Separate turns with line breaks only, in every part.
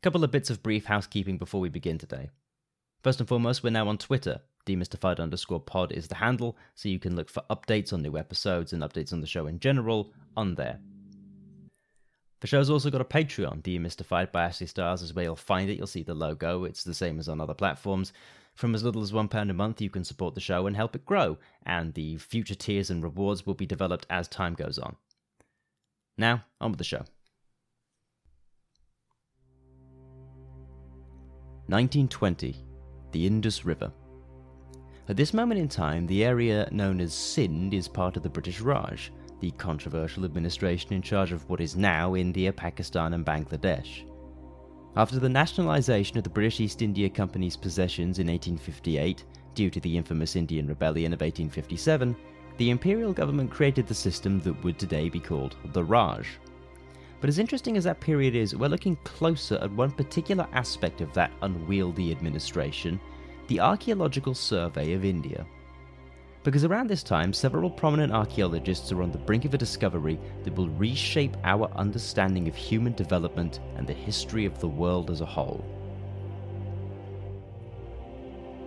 Couple of bits of brief housekeeping before we begin today. First and foremost, we're now on Twitter. Demystified underscore pod is the handle, so you can look for updates on new episodes and updates on the show in general on there. The show's also got a Patreon, Demystified by Ashley Styles, is where you'll find it. You'll see the logo. It's the same as on other platforms. From as little as £1 a month, you can support the show and help it grow, and the future tiers and rewards will be developed as time goes on. Now, on with the show. 1920, the Indus River. At this moment in time, the area known as Sindh is part of the British Raj, the controversial administration in charge of what is now India, Pakistan, and Bangladesh. After the nationalisation of the British East India Company's possessions in 1858, due to the infamous Indian Rebellion of 1857, the imperial government created the system that would today be called the Raj. But as interesting as that period is, we're looking closer at one particular aspect of that unwieldy administration the Archaeological Survey of India. Because around this time, several prominent archaeologists are on the brink of a discovery that will reshape our understanding of human development and the history of the world as a whole.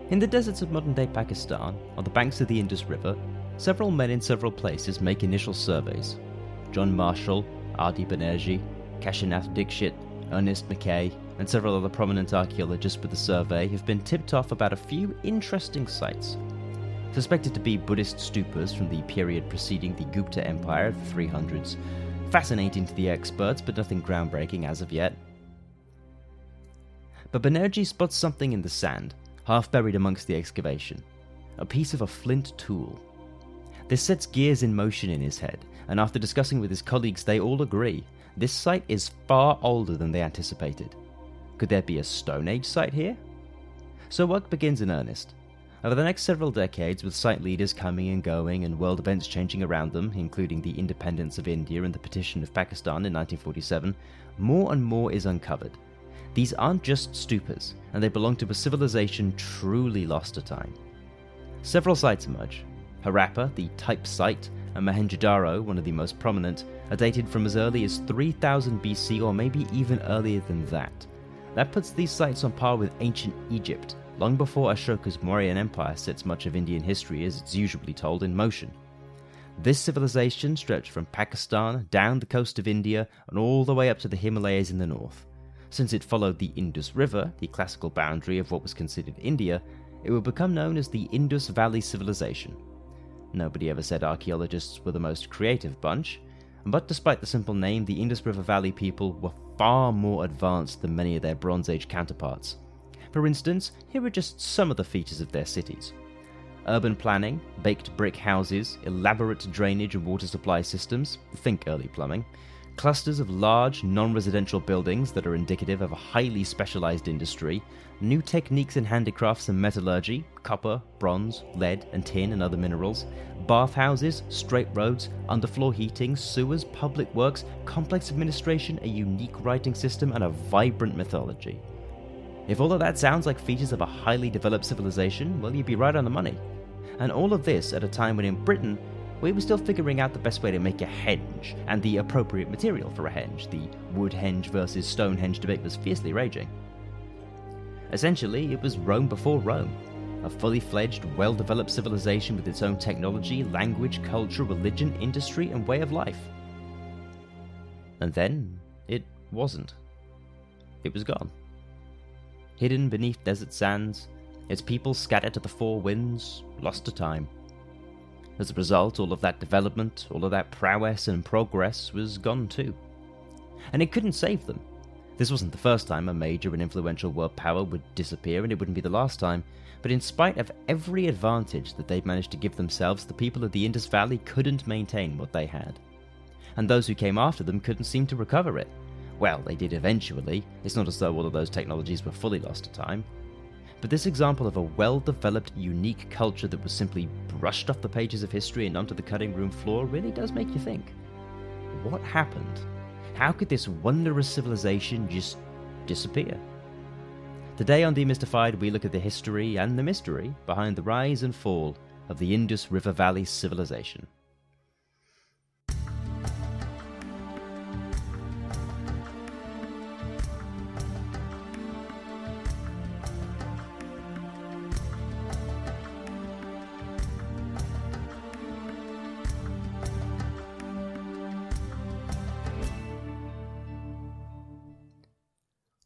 In the deserts of modern day Pakistan, on the banks of the Indus River, several men in several places make initial surveys. John Marshall, R.D. Banerjee, Kashinath Dixit, Ernest Mackay, and several other prominent archaeologists with the survey have been tipped off about a few interesting sites. Suspected to be Buddhist stupas from the period preceding the Gupta Empire of the 300s. Fascinating to the experts, but nothing groundbreaking as of yet. But Banerjee spots something in the sand, half buried amongst the excavation a piece of a flint tool. This sets gears in motion in his head, and after discussing with his colleagues, they all agree this site is far older than they anticipated. Could there be a Stone Age site here? So work begins in earnest. Over the next several decades, with site leaders coming and going and world events changing around them, including the independence of India and the partition of Pakistan in 1947, more and more is uncovered. These aren't just stupas, and they belong to a civilization truly lost to time. Several sites emerge. Harappa, the type site, and Mohenjo-Daro, one of the most prominent, are dated from as early as 3000 BC or maybe even earlier than that. That puts these sites on par with ancient Egypt, long before Ashoka's Mauryan Empire sets much of Indian history as it's usually told in motion. This civilization stretched from Pakistan down the coast of India and all the way up to the Himalayas in the north. Since it followed the Indus River, the classical boundary of what was considered India, it would become known as the Indus Valley Civilization. Nobody ever said archaeologists were the most creative bunch, but despite the simple name, the Indus River Valley people were far more advanced than many of their Bronze Age counterparts. For instance, here are just some of the features of their cities urban planning, baked brick houses, elaborate drainage and water supply systems, think early plumbing, clusters of large, non residential buildings that are indicative of a highly specialized industry, new techniques in handicrafts and metallurgy, copper, bronze, lead, and tin and other minerals, bathhouses, straight roads, underfloor heating, sewers, public works, complex administration, a unique writing system, and a vibrant mythology. If all of that sounds like features of a highly developed civilization, well, you'd be right on the money. And all of this at a time when in Britain, we were still figuring out the best way to make a henge and the appropriate material for a henge. The wood henge versus stone henge debate was fiercely raging. Essentially, it was Rome before Rome, a fully fledged, well developed civilization with its own technology, language, culture, religion, industry, and way of life. And then, it wasn't. It was gone. Hidden beneath desert sands, its people scattered to the four winds, lost to time. As a result, all of that development, all of that prowess and progress was gone too. And it couldn't save them. This wasn't the first time a major and influential world power would disappear, and it wouldn't be the last time, but in spite of every advantage that they'd managed to give themselves, the people of the Indus Valley couldn't maintain what they had. And those who came after them couldn't seem to recover it. Well, they did eventually. It's not as though all of those technologies were fully lost to time. But this example of a well developed, unique culture that was simply brushed off the pages of history and onto the cutting room floor really does make you think. What happened? How could this wondrous civilization just disappear? Today on Demystified, we look at the history and the mystery behind the rise and fall of the Indus River Valley civilization.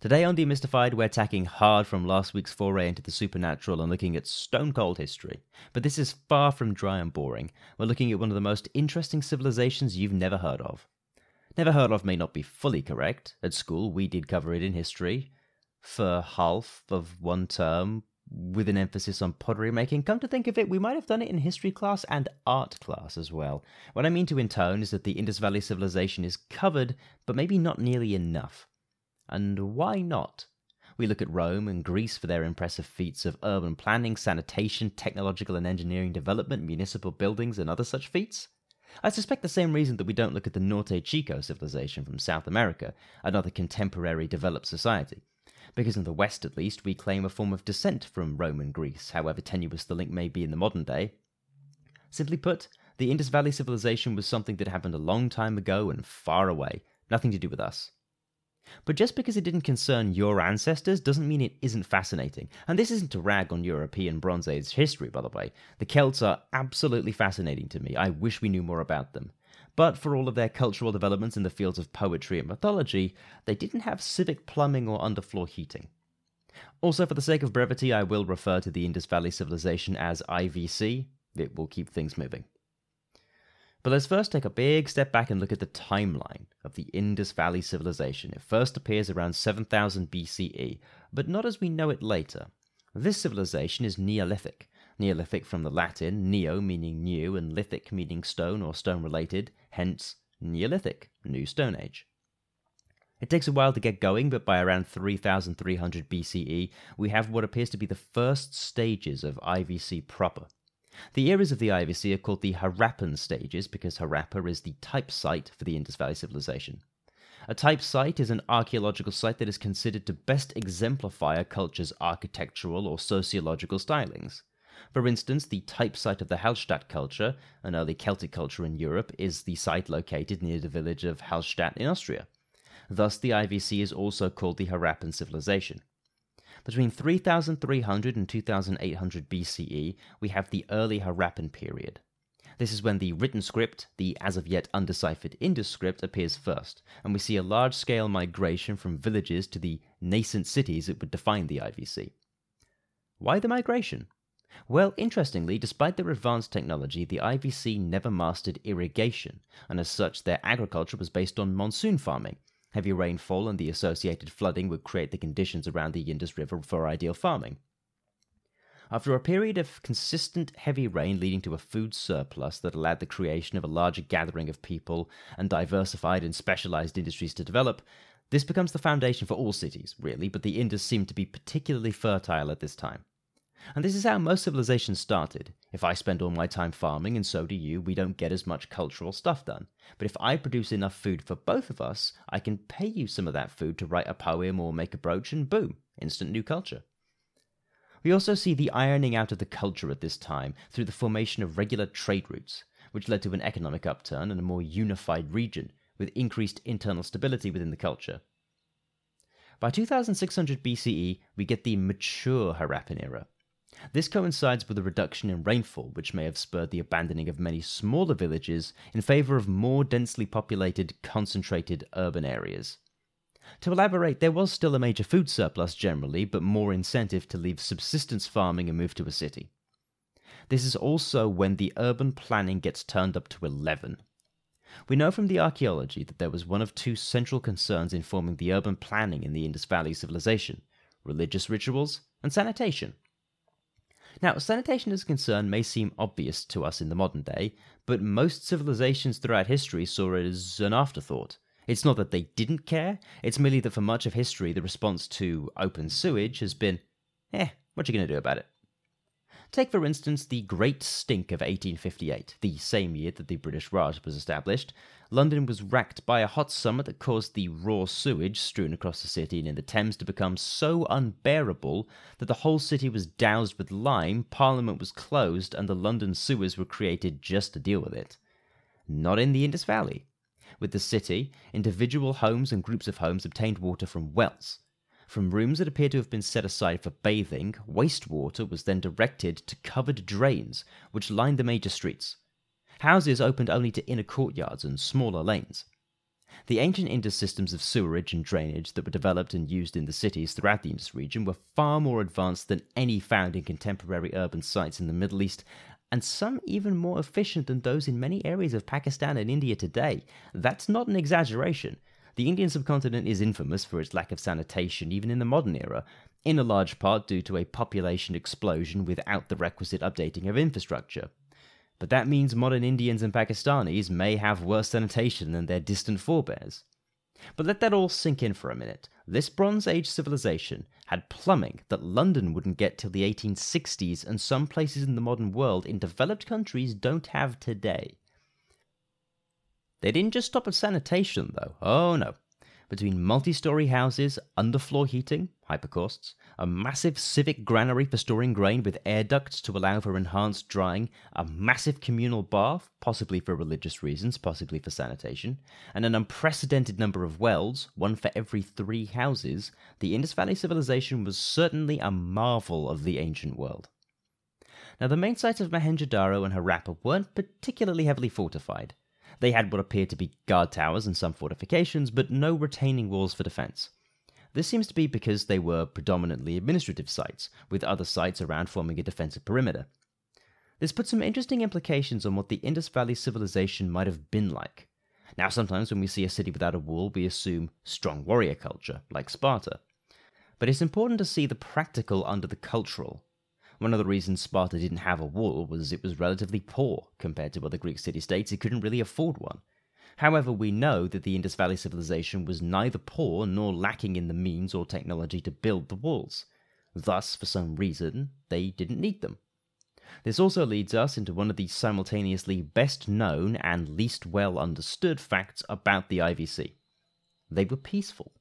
Today on Demystified, we're tacking hard from last week's foray into the supernatural and looking at stone cold history. But this is far from dry and boring. We're looking at one of the most interesting civilizations you've never heard of. Never heard of may not be fully correct. At school, we did cover it in history for half of one term with an emphasis on pottery making. Come to think of it, we might have done it in history class and art class as well. What I mean to intone is that the Indus Valley civilization is covered, but maybe not nearly enough. And why not? We look at Rome and Greece for their impressive feats of urban planning, sanitation, technological and engineering development, municipal buildings, and other such feats. I suspect the same reason that we don't look at the Norte Chico civilization from South America, another contemporary developed society. Because in the West, at least, we claim a form of descent from Rome and Greece, however tenuous the link may be in the modern day. Simply put, the Indus Valley civilization was something that happened a long time ago and far away, nothing to do with us. But just because it didn't concern your ancestors doesn't mean it isn't fascinating. And this isn't to rag on European Bronze Age history, by the way. The Celts are absolutely fascinating to me. I wish we knew more about them. But for all of their cultural developments in the fields of poetry and mythology, they didn't have civic plumbing or underfloor heating. Also, for the sake of brevity, I will refer to the Indus Valley Civilization as IVC. It will keep things moving. But let's first take a big step back and look at the timeline of the Indus Valley civilization. It first appears around 7000 BCE, but not as we know it later. This civilization is Neolithic. Neolithic from the Latin, neo meaning new and lithic meaning stone or stone related, hence Neolithic, New Stone Age. It takes a while to get going, but by around 3300 BCE, we have what appears to be the first stages of IVC proper. The eras of the IVC are called the Harappan stages because Harappa is the type site for the Indus Valley civilization. A type site is an archaeological site that is considered to best exemplify a culture's architectural or sociological stylings. For instance, the type site of the Hallstatt culture, an early Celtic culture in Europe, is the site located near the village of Hallstatt in Austria. Thus, the IVC is also called the Harappan civilization. Between 3300 and 2800 BCE, we have the early Harappan period. This is when the written script, the as of yet undeciphered Indus script, appears first, and we see a large scale migration from villages to the nascent cities that would define the IVC. Why the migration? Well, interestingly, despite their advanced technology, the IVC never mastered irrigation, and as such, their agriculture was based on monsoon farming, Heavy rainfall and the associated flooding would create the conditions around the Indus River for ideal farming. After a period of consistent heavy rain leading to a food surplus that allowed the creation of a larger gathering of people and diversified and specialized industries to develop, this becomes the foundation for all cities, really, but the Indus seemed to be particularly fertile at this time. And this is how most civilizations started. If I spend all my time farming and so do you, we don't get as much cultural stuff done. But if I produce enough food for both of us, I can pay you some of that food to write a poem or make a brooch, and boom, instant new culture. We also see the ironing out of the culture at this time through the formation of regular trade routes, which led to an economic upturn and a more unified region, with increased internal stability within the culture. By 2600 BCE, we get the mature Harappan era, this coincides with a reduction in rainfall, which may have spurred the abandoning of many smaller villages in favor of more densely populated, concentrated urban areas. To elaborate, there was still a major food surplus generally, but more incentive to leave subsistence farming and move to a city. This is also when the urban planning gets turned up to 11. We know from the archaeology that there was one of two central concerns informing the urban planning in the Indus Valley civilization religious rituals and sanitation. Now, sanitation as a concern may seem obvious to us in the modern day, but most civilizations throughout history saw it as an afterthought. It's not that they didn't care, it's merely that for much of history the response to open sewage has been, eh, what you gonna do about it? Take, for instance, the Great Stink of 1858, the same year that the British Raj was established. London was racked by a hot summer that caused the raw sewage strewn across the city and in the Thames to become so unbearable that the whole city was doused with lime, Parliament was closed, and the London sewers were created just to deal with it. Not in the Indus Valley. With the city, individual homes and groups of homes obtained water from wells. From rooms that appear to have been set aside for bathing, wastewater was then directed to covered drains which lined the major streets. Houses opened only to inner courtyards and smaller lanes. The ancient Indus systems of sewerage and drainage that were developed and used in the cities throughout the Indus region were far more advanced than any found in contemporary urban sites in the Middle East, and some even more efficient than those in many areas of Pakistan and India today. That's not an exaggeration. The Indian subcontinent is infamous for its lack of sanitation even in the modern era, in a large part due to a population explosion without the requisite updating of infrastructure. But that means modern Indians and Pakistanis may have worse sanitation than their distant forebears. But let that all sink in for a minute. This Bronze Age civilization had plumbing that London wouldn't get till the 1860s, and some places in the modern world in developed countries don't have today. They didn't just stop at sanitation, though. Oh no. Between multi story houses, underfloor heating, hypocausts, a massive civic granary for storing grain with air ducts to allow for enhanced drying, a massive communal bath, possibly for religious reasons, possibly for sanitation, and an unprecedented number of wells, one for every three houses, the Indus Valley civilization was certainly a marvel of the ancient world. Now, the main sites of Mohenjo-Daro and Harappa weren't particularly heavily fortified. They had what appeared to be guard towers and some fortifications, but no retaining walls for defense. This seems to be because they were predominantly administrative sites, with other sites around forming a defensive perimeter. This puts some interesting implications on what the Indus Valley civilization might have been like. Now, sometimes when we see a city without a wall, we assume strong warrior culture, like Sparta. But it's important to see the practical under the cultural, one of the reasons Sparta didn't have a wall was it was relatively poor compared to other Greek city states, it couldn't really afford one. However, we know that the Indus Valley civilization was neither poor nor lacking in the means or technology to build the walls. Thus, for some reason, they didn't need them. This also leads us into one of the simultaneously best known and least well understood facts about the IVC. They were peaceful.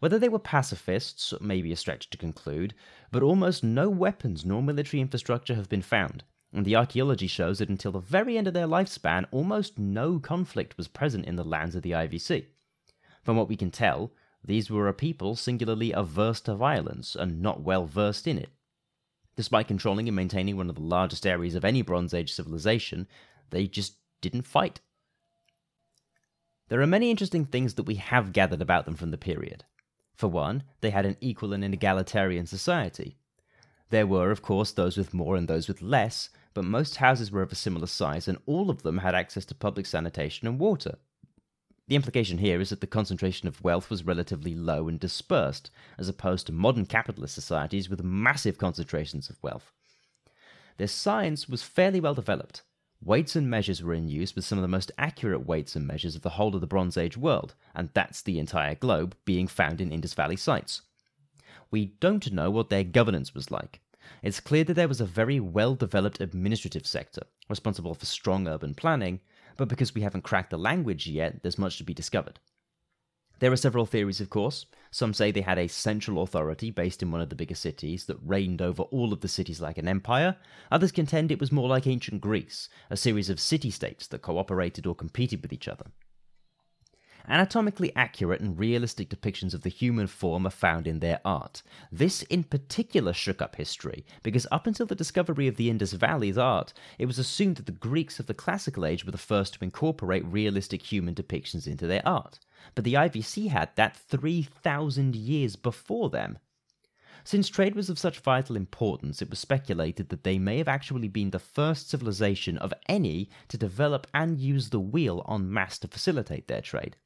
Whether they were pacifists may be a stretch to conclude, but almost no weapons nor military infrastructure have been found, and the archaeology shows that until the very end of their lifespan, almost no conflict was present in the lands of the IVC. From what we can tell, these were a people singularly averse to violence and not well versed in it. Despite controlling and maintaining one of the largest areas of any Bronze Age civilization, they just didn't fight. There are many interesting things that we have gathered about them from the period. For one, they had an equal and an egalitarian society. There were, of course, those with more and those with less, but most houses were of a similar size, and all of them had access to public sanitation and water. The implication here is that the concentration of wealth was relatively low and dispersed, as opposed to modern capitalist societies with massive concentrations of wealth. Their science was fairly well developed, Weights and measures were in use with some of the most accurate weights and measures of the whole of the Bronze Age world, and that's the entire globe, being found in Indus Valley sites. We don't know what their governance was like. It's clear that there was a very well developed administrative sector, responsible for strong urban planning, but because we haven't cracked the language yet, there's much to be discovered. There are several theories, of course. Some say they had a central authority based in one of the bigger cities that reigned over all of the cities like an empire. Others contend it was more like ancient Greece, a series of city states that cooperated or competed with each other. Anatomically accurate and realistic depictions of the human form are found in their art. This in particular shook up history, because up until the discovery of the Indus Valley's art, it was assumed that the Greeks of the classical age were the first to incorporate realistic human depictions into their art but the IVC had that 3,000 years before them. Since trade was of such vital importance, it was speculated that they may have actually been the first civilization of any to develop and use the wheel en masse to facilitate their trade.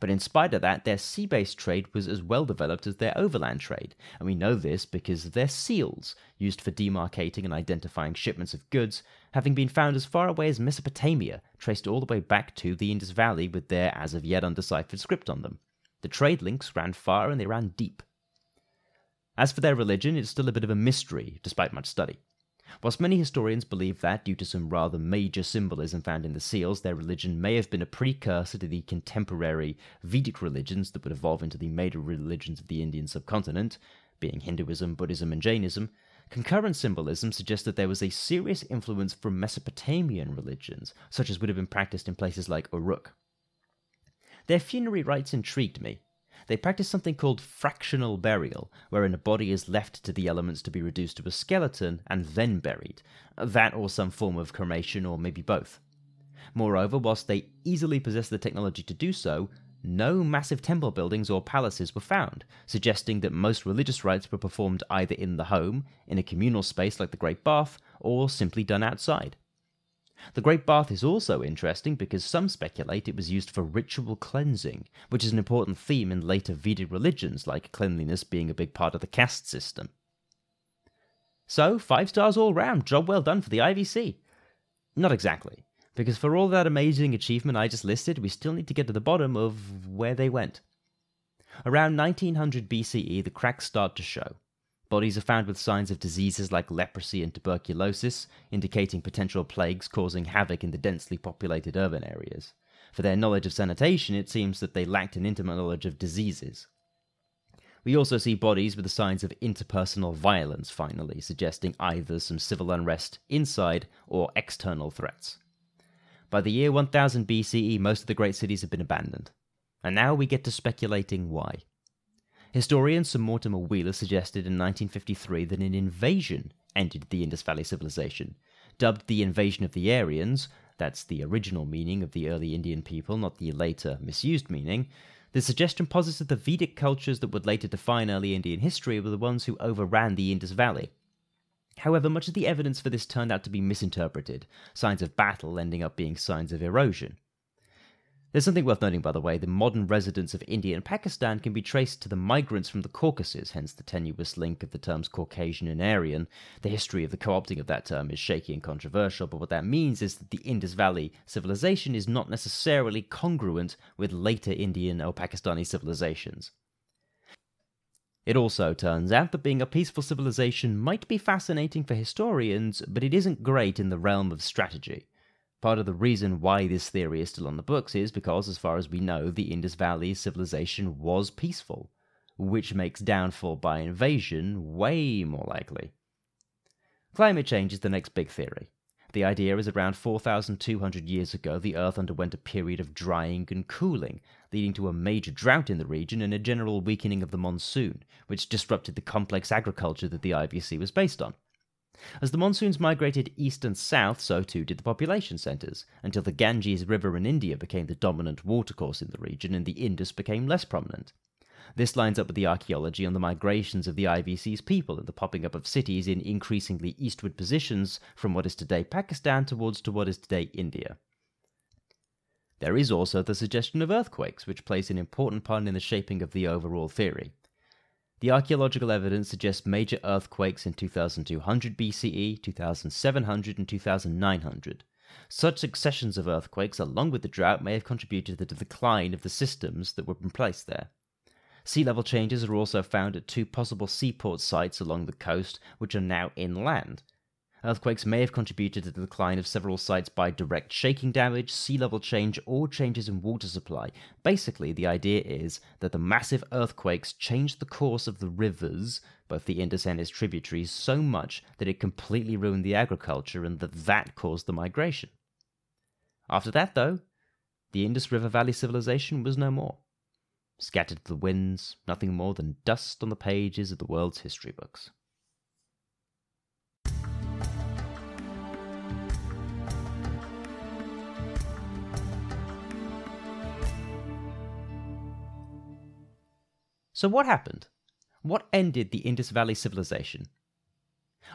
But in spite of that, their sea based trade was as well developed as their overland trade, and we know this because their seals, used for demarcating and identifying shipments of goods, having been found as far away as Mesopotamia, traced all the way back to the Indus Valley with their as of yet undeciphered script on them. The trade links ran far and they ran deep. As for their religion, it's still a bit of a mystery, despite much study. Whilst many historians believe that, due to some rather major symbolism found in the seals, their religion may have been a precursor to the contemporary Vedic religions that would evolve into the major religions of the Indian subcontinent, being Hinduism, Buddhism, and Jainism, concurrent symbolism suggests that there was a serious influence from Mesopotamian religions, such as would have been practiced in places like Uruk. Their funerary rites intrigued me, they practice something called fractional burial, wherein a body is left to the elements to be reduced to a skeleton and then buried. That or some form of cremation, or maybe both. Moreover, whilst they easily possess the technology to do so, no massive temple buildings or palaces were found, suggesting that most religious rites were performed either in the home, in a communal space like the Great Bath, or simply done outside. The Great Bath is also interesting because some speculate it was used for ritual cleansing, which is an important theme in later Vedic religions, like cleanliness being a big part of the caste system. So, five stars all round, job well done for the IVC. Not exactly, because for all that amazing achievement I just listed, we still need to get to the bottom of where they went. Around 1900 BCE, the cracks start to show. Bodies are found with signs of diseases like leprosy and tuberculosis, indicating potential plagues causing havoc in the densely populated urban areas. For their knowledge of sanitation, it seems that they lacked an intimate knowledge of diseases. We also see bodies with the signs of interpersonal violence, finally, suggesting either some civil unrest inside or external threats. By the year 1000 BCE, most of the great cities have been abandoned. And now we get to speculating why. Historian Sir Mortimer Wheeler suggested in 1953 that an invasion ended the Indus Valley civilization. Dubbed the invasion of the Aryans, that's the original meaning of the early Indian people, not the later misused meaning, the suggestion posits that the Vedic cultures that would later define early Indian history were the ones who overran the Indus Valley. However, much of the evidence for this turned out to be misinterpreted, signs of battle ending up being signs of erosion. There's something worth noting, by the way the modern residents of India and Pakistan can be traced to the migrants from the Caucasus, hence the tenuous link of the terms Caucasian and Aryan. The history of the co opting of that term is shaky and controversial, but what that means is that the Indus Valley civilization is not necessarily congruent with later Indian or Pakistani civilizations. It also turns out that being a peaceful civilization might be fascinating for historians, but it isn't great in the realm of strategy. Part of the reason why this theory is still on the books is because, as far as we know, the Indus Valley civilization was peaceful, which makes downfall by invasion way more likely. Climate change is the next big theory. The idea is around 4,200 years ago, the Earth underwent a period of drying and cooling, leading to a major drought in the region and a general weakening of the monsoon, which disrupted the complex agriculture that the IVC was based on. As the monsoons migrated east and south, so too did the population centres, until the Ganges River in India became the dominant watercourse in the region and the Indus became less prominent. This lines up with the archaeology on the migrations of the IVC's people and the popping up of cities in increasingly eastward positions from what is today Pakistan towards to what is today India. There is also the suggestion of earthquakes, which plays an important part in the shaping of the overall theory. The archaeological evidence suggests major earthquakes in 2200 BCE, 2700, and 2900. Such successions of earthquakes, along with the drought, may have contributed to the decline of the systems that were in place there. Sea level changes are also found at two possible seaport sites along the coast, which are now inland. Earthquakes may have contributed to the decline of several sites by direct shaking damage, sea level change, or changes in water supply. Basically, the idea is that the massive earthquakes changed the course of the rivers, both the Indus and its tributaries, so much that it completely ruined the agriculture and that that caused the migration. After that, though, the Indus River Valley civilization was no more. Scattered to the winds, nothing more than dust on the pages of the world's history books. So, what happened? What ended the Indus Valley civilization?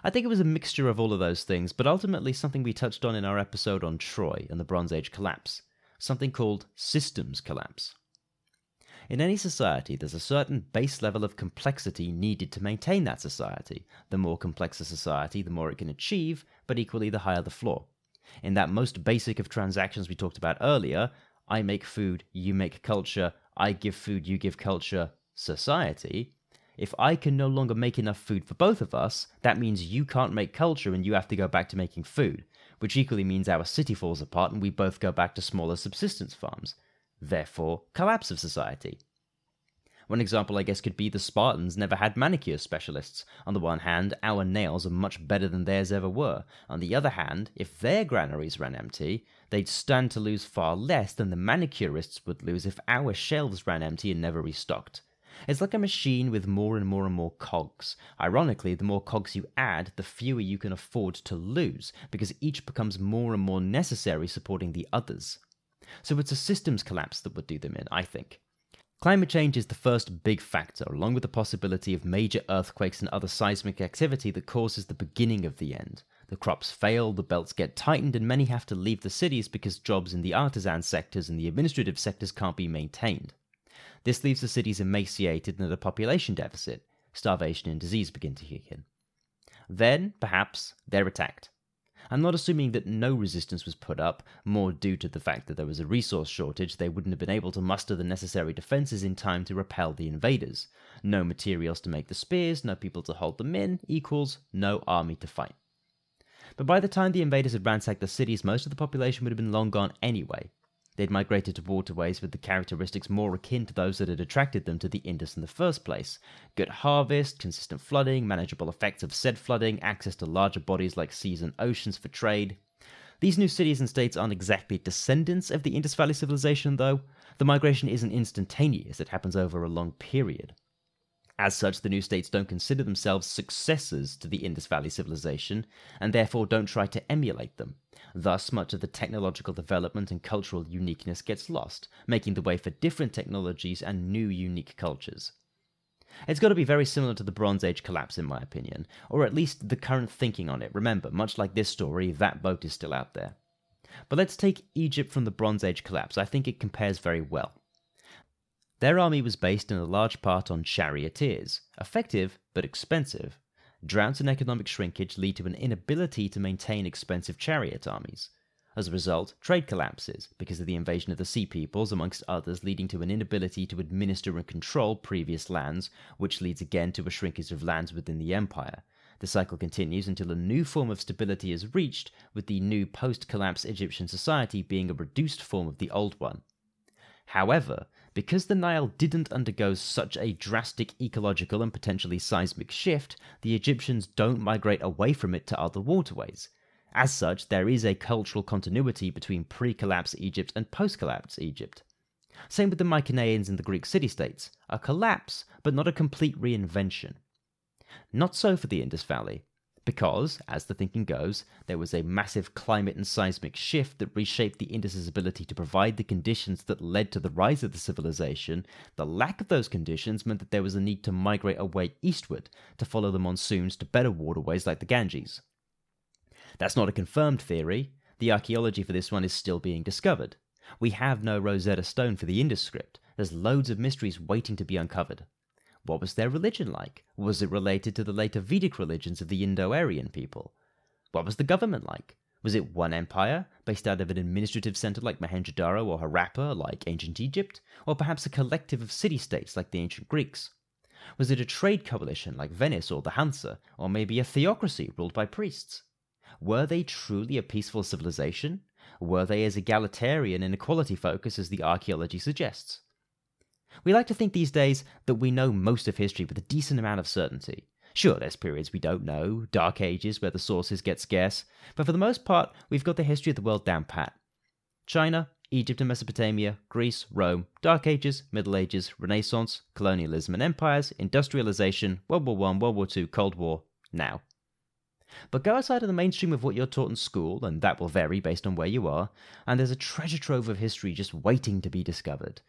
I think it was a mixture of all of those things, but ultimately something we touched on in our episode on Troy and the Bronze Age collapse something called systems collapse. In any society, there's a certain base level of complexity needed to maintain that society. The more complex a society, the more it can achieve, but equally the higher the floor. In that most basic of transactions we talked about earlier, I make food, you make culture, I give food, you give culture, society, if I can no longer make enough food for both of us, that means you can't make culture and you have to go back to making food, which equally means our city falls apart and we both go back to smaller subsistence farms. Therefore, collapse of society. One example, I guess, could be the Spartans never had manicure specialists. On the one hand, our nails are much better than theirs ever were. On the other hand, if their granaries ran empty, they'd stand to lose far less than the manicurists would lose if our shelves ran empty and never restocked. It's like a machine with more and more and more cogs. Ironically, the more cogs you add, the fewer you can afford to lose, because each becomes more and more necessary supporting the others. So it's a systems collapse that would do them in, I think. Climate change is the first big factor, along with the possibility of major earthquakes and other seismic activity that causes the beginning of the end. The crops fail, the belts get tightened, and many have to leave the cities because jobs in the artisan sectors and the administrative sectors can't be maintained. This leaves the cities emaciated and at a population deficit. Starvation and disease begin to kick in. Then, perhaps, they're attacked. I'm not assuming that no resistance was put up, more due to the fact that there was a resource shortage, they wouldn't have been able to muster the necessary defenses in time to repel the invaders. No materials to make the spears, no people to hold them in, equals no army to fight. But by the time the invaders had ransacked the cities, most of the population would have been long gone anyway. They'd migrated to waterways with the characteristics more akin to those that had attracted them to the Indus in the first place good harvest, consistent flooding, manageable effects of said flooding, access to larger bodies like seas and oceans for trade. These new cities and states aren't exactly descendants of the Indus Valley civilization, though. The migration isn't instantaneous, it happens over a long period. As such, the new states don't consider themselves successors to the Indus Valley civilization, and therefore don't try to emulate them. Thus, much of the technological development and cultural uniqueness gets lost, making the way for different technologies and new unique cultures. It's got to be very similar to the Bronze Age collapse, in my opinion, or at least the current thinking on it. Remember, much like this story, that boat is still out there. But let's take Egypt from the Bronze Age collapse. I think it compares very well. Their army was based in a large part on charioteers, effective but expensive. Droughts and economic shrinkage lead to an inability to maintain expensive chariot armies. As a result, trade collapses because of the invasion of the Sea Peoples, amongst others, leading to an inability to administer and control previous lands, which leads again to a shrinkage of lands within the empire. The cycle continues until a new form of stability is reached, with the new post collapse Egyptian society being a reduced form of the old one. However, because the Nile didn't undergo such a drastic ecological and potentially seismic shift, the Egyptians don't migrate away from it to other waterways. As such, there is a cultural continuity between pre collapse Egypt and post collapse Egypt. Same with the Mycenaeans and the Greek city states a collapse, but not a complete reinvention. Not so for the Indus Valley because, as the thinking goes, there was a massive climate and seismic shift that reshaped the Indus's ability to provide the conditions that led to the rise of the civilization, the lack of those conditions meant that there was a need to migrate away eastward to follow the monsoons to better waterways like the Ganges. That's not a confirmed theory. The archaeology for this one is still being discovered. We have no Rosetta Stone for the Indus script. There's loads of mysteries waiting to be uncovered. What was their religion like? Was it related to the later Vedic religions of the Indo Aryan people? What was the government like? Was it one empire, based out of an administrative center like Mohenjo-Daro or Harappa, like ancient Egypt? Or perhaps a collective of city states like the ancient Greeks? Was it a trade coalition like Venice or the Hansa, or maybe a theocracy ruled by priests? Were they truly a peaceful civilization? Were they as egalitarian and equality focused as the archaeology suggests? We like to think these days that we know most of history with a decent amount of certainty. Sure, there's periods we don't know, dark ages where the sources get scarce, but for the most part, we've got the history of the world down pat. China, Egypt and Mesopotamia, Greece, Rome, Dark Ages, Middle Ages, Renaissance, colonialism and empires, industrialization, World War I, World War II, Cold War, now. But go outside of the mainstream of what you're taught in school, and that will vary based on where you are, and there's a treasure trove of history just waiting to be discovered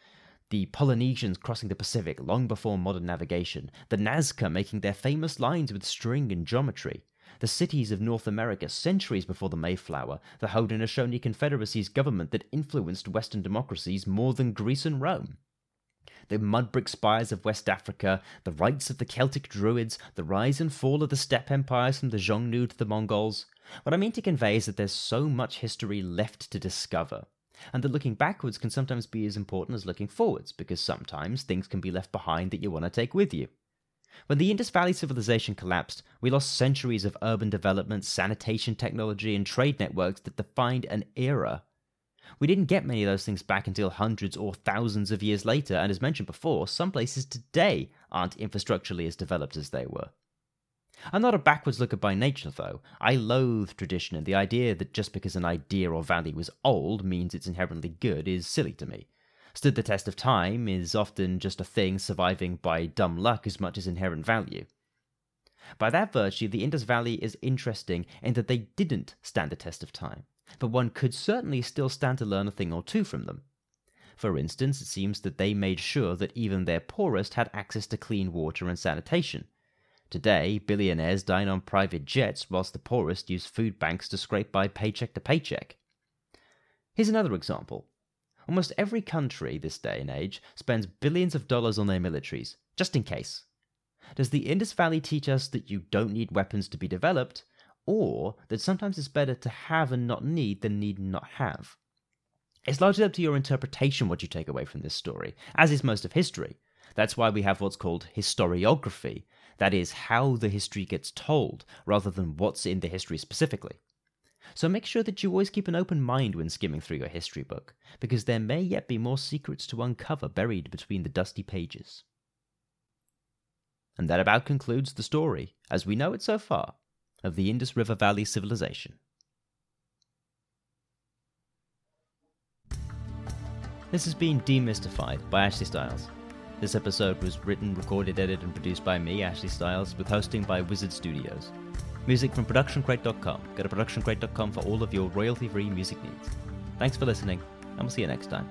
the Polynesians crossing the Pacific long before modern navigation, the Nazca making their famous lines with string and geometry, the cities of North America centuries before the Mayflower, the Haudenosaunee Confederacy's government that influenced Western democracies more than Greece and Rome. The mud brick spires of West Africa, the rites of the Celtic Druids, the rise and fall of the steppe empires from the Xiongnu to the Mongols. What I mean to convey is that there's so much history left to discover and that looking backwards can sometimes be as important as looking forwards, because sometimes things can be left behind that you want to take with you. When the Indus Valley civilization collapsed, we lost centuries of urban development, sanitation technology, and trade networks that defined an era. We didn't get many of those things back until hundreds or thousands of years later, and as mentioned before, some places today aren't infrastructurally as developed as they were. I'm not a backwards looker by nature, though. I loathe tradition, and the idea that just because an idea or value is old means it's inherently good is silly to me. stood the test of time is often just a thing surviving by dumb luck as much as inherent value. By that virtue, the Indus Valley is interesting in that they didn't stand the test of time, but one could certainly still stand to learn a thing or two from them. For instance, it seems that they made sure that even their poorest had access to clean water and sanitation. Today, billionaires dine on private jets whilst the poorest use food banks to scrape by paycheck to paycheck. Here's another example. Almost every country this day and age spends billions of dollars on their militaries, just in case. Does the Indus Valley teach us that you don't need weapons to be developed, or that sometimes it's better to have and not need than need and not have? It's largely up to your interpretation what you take away from this story, as is most of history. That's why we have what's called historiography, that is, how the history gets told, rather than what's in the history specifically. So make sure that you always keep an open mind when skimming through your history book, because there may yet be more secrets to uncover buried between the dusty pages. And that about concludes the story, as we know it so far, of the Indus River Valley civilization. This has been Demystified by Ashley Styles. This episode was written, recorded, edited, and produced by me, Ashley Styles, with hosting by Wizard Studios. Music from ProductionCrate.com. Go to ProductionCrate.com for all of your royalty free music needs. Thanks for listening, and we'll see you next time.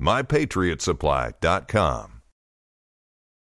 mypatriotsupply.com.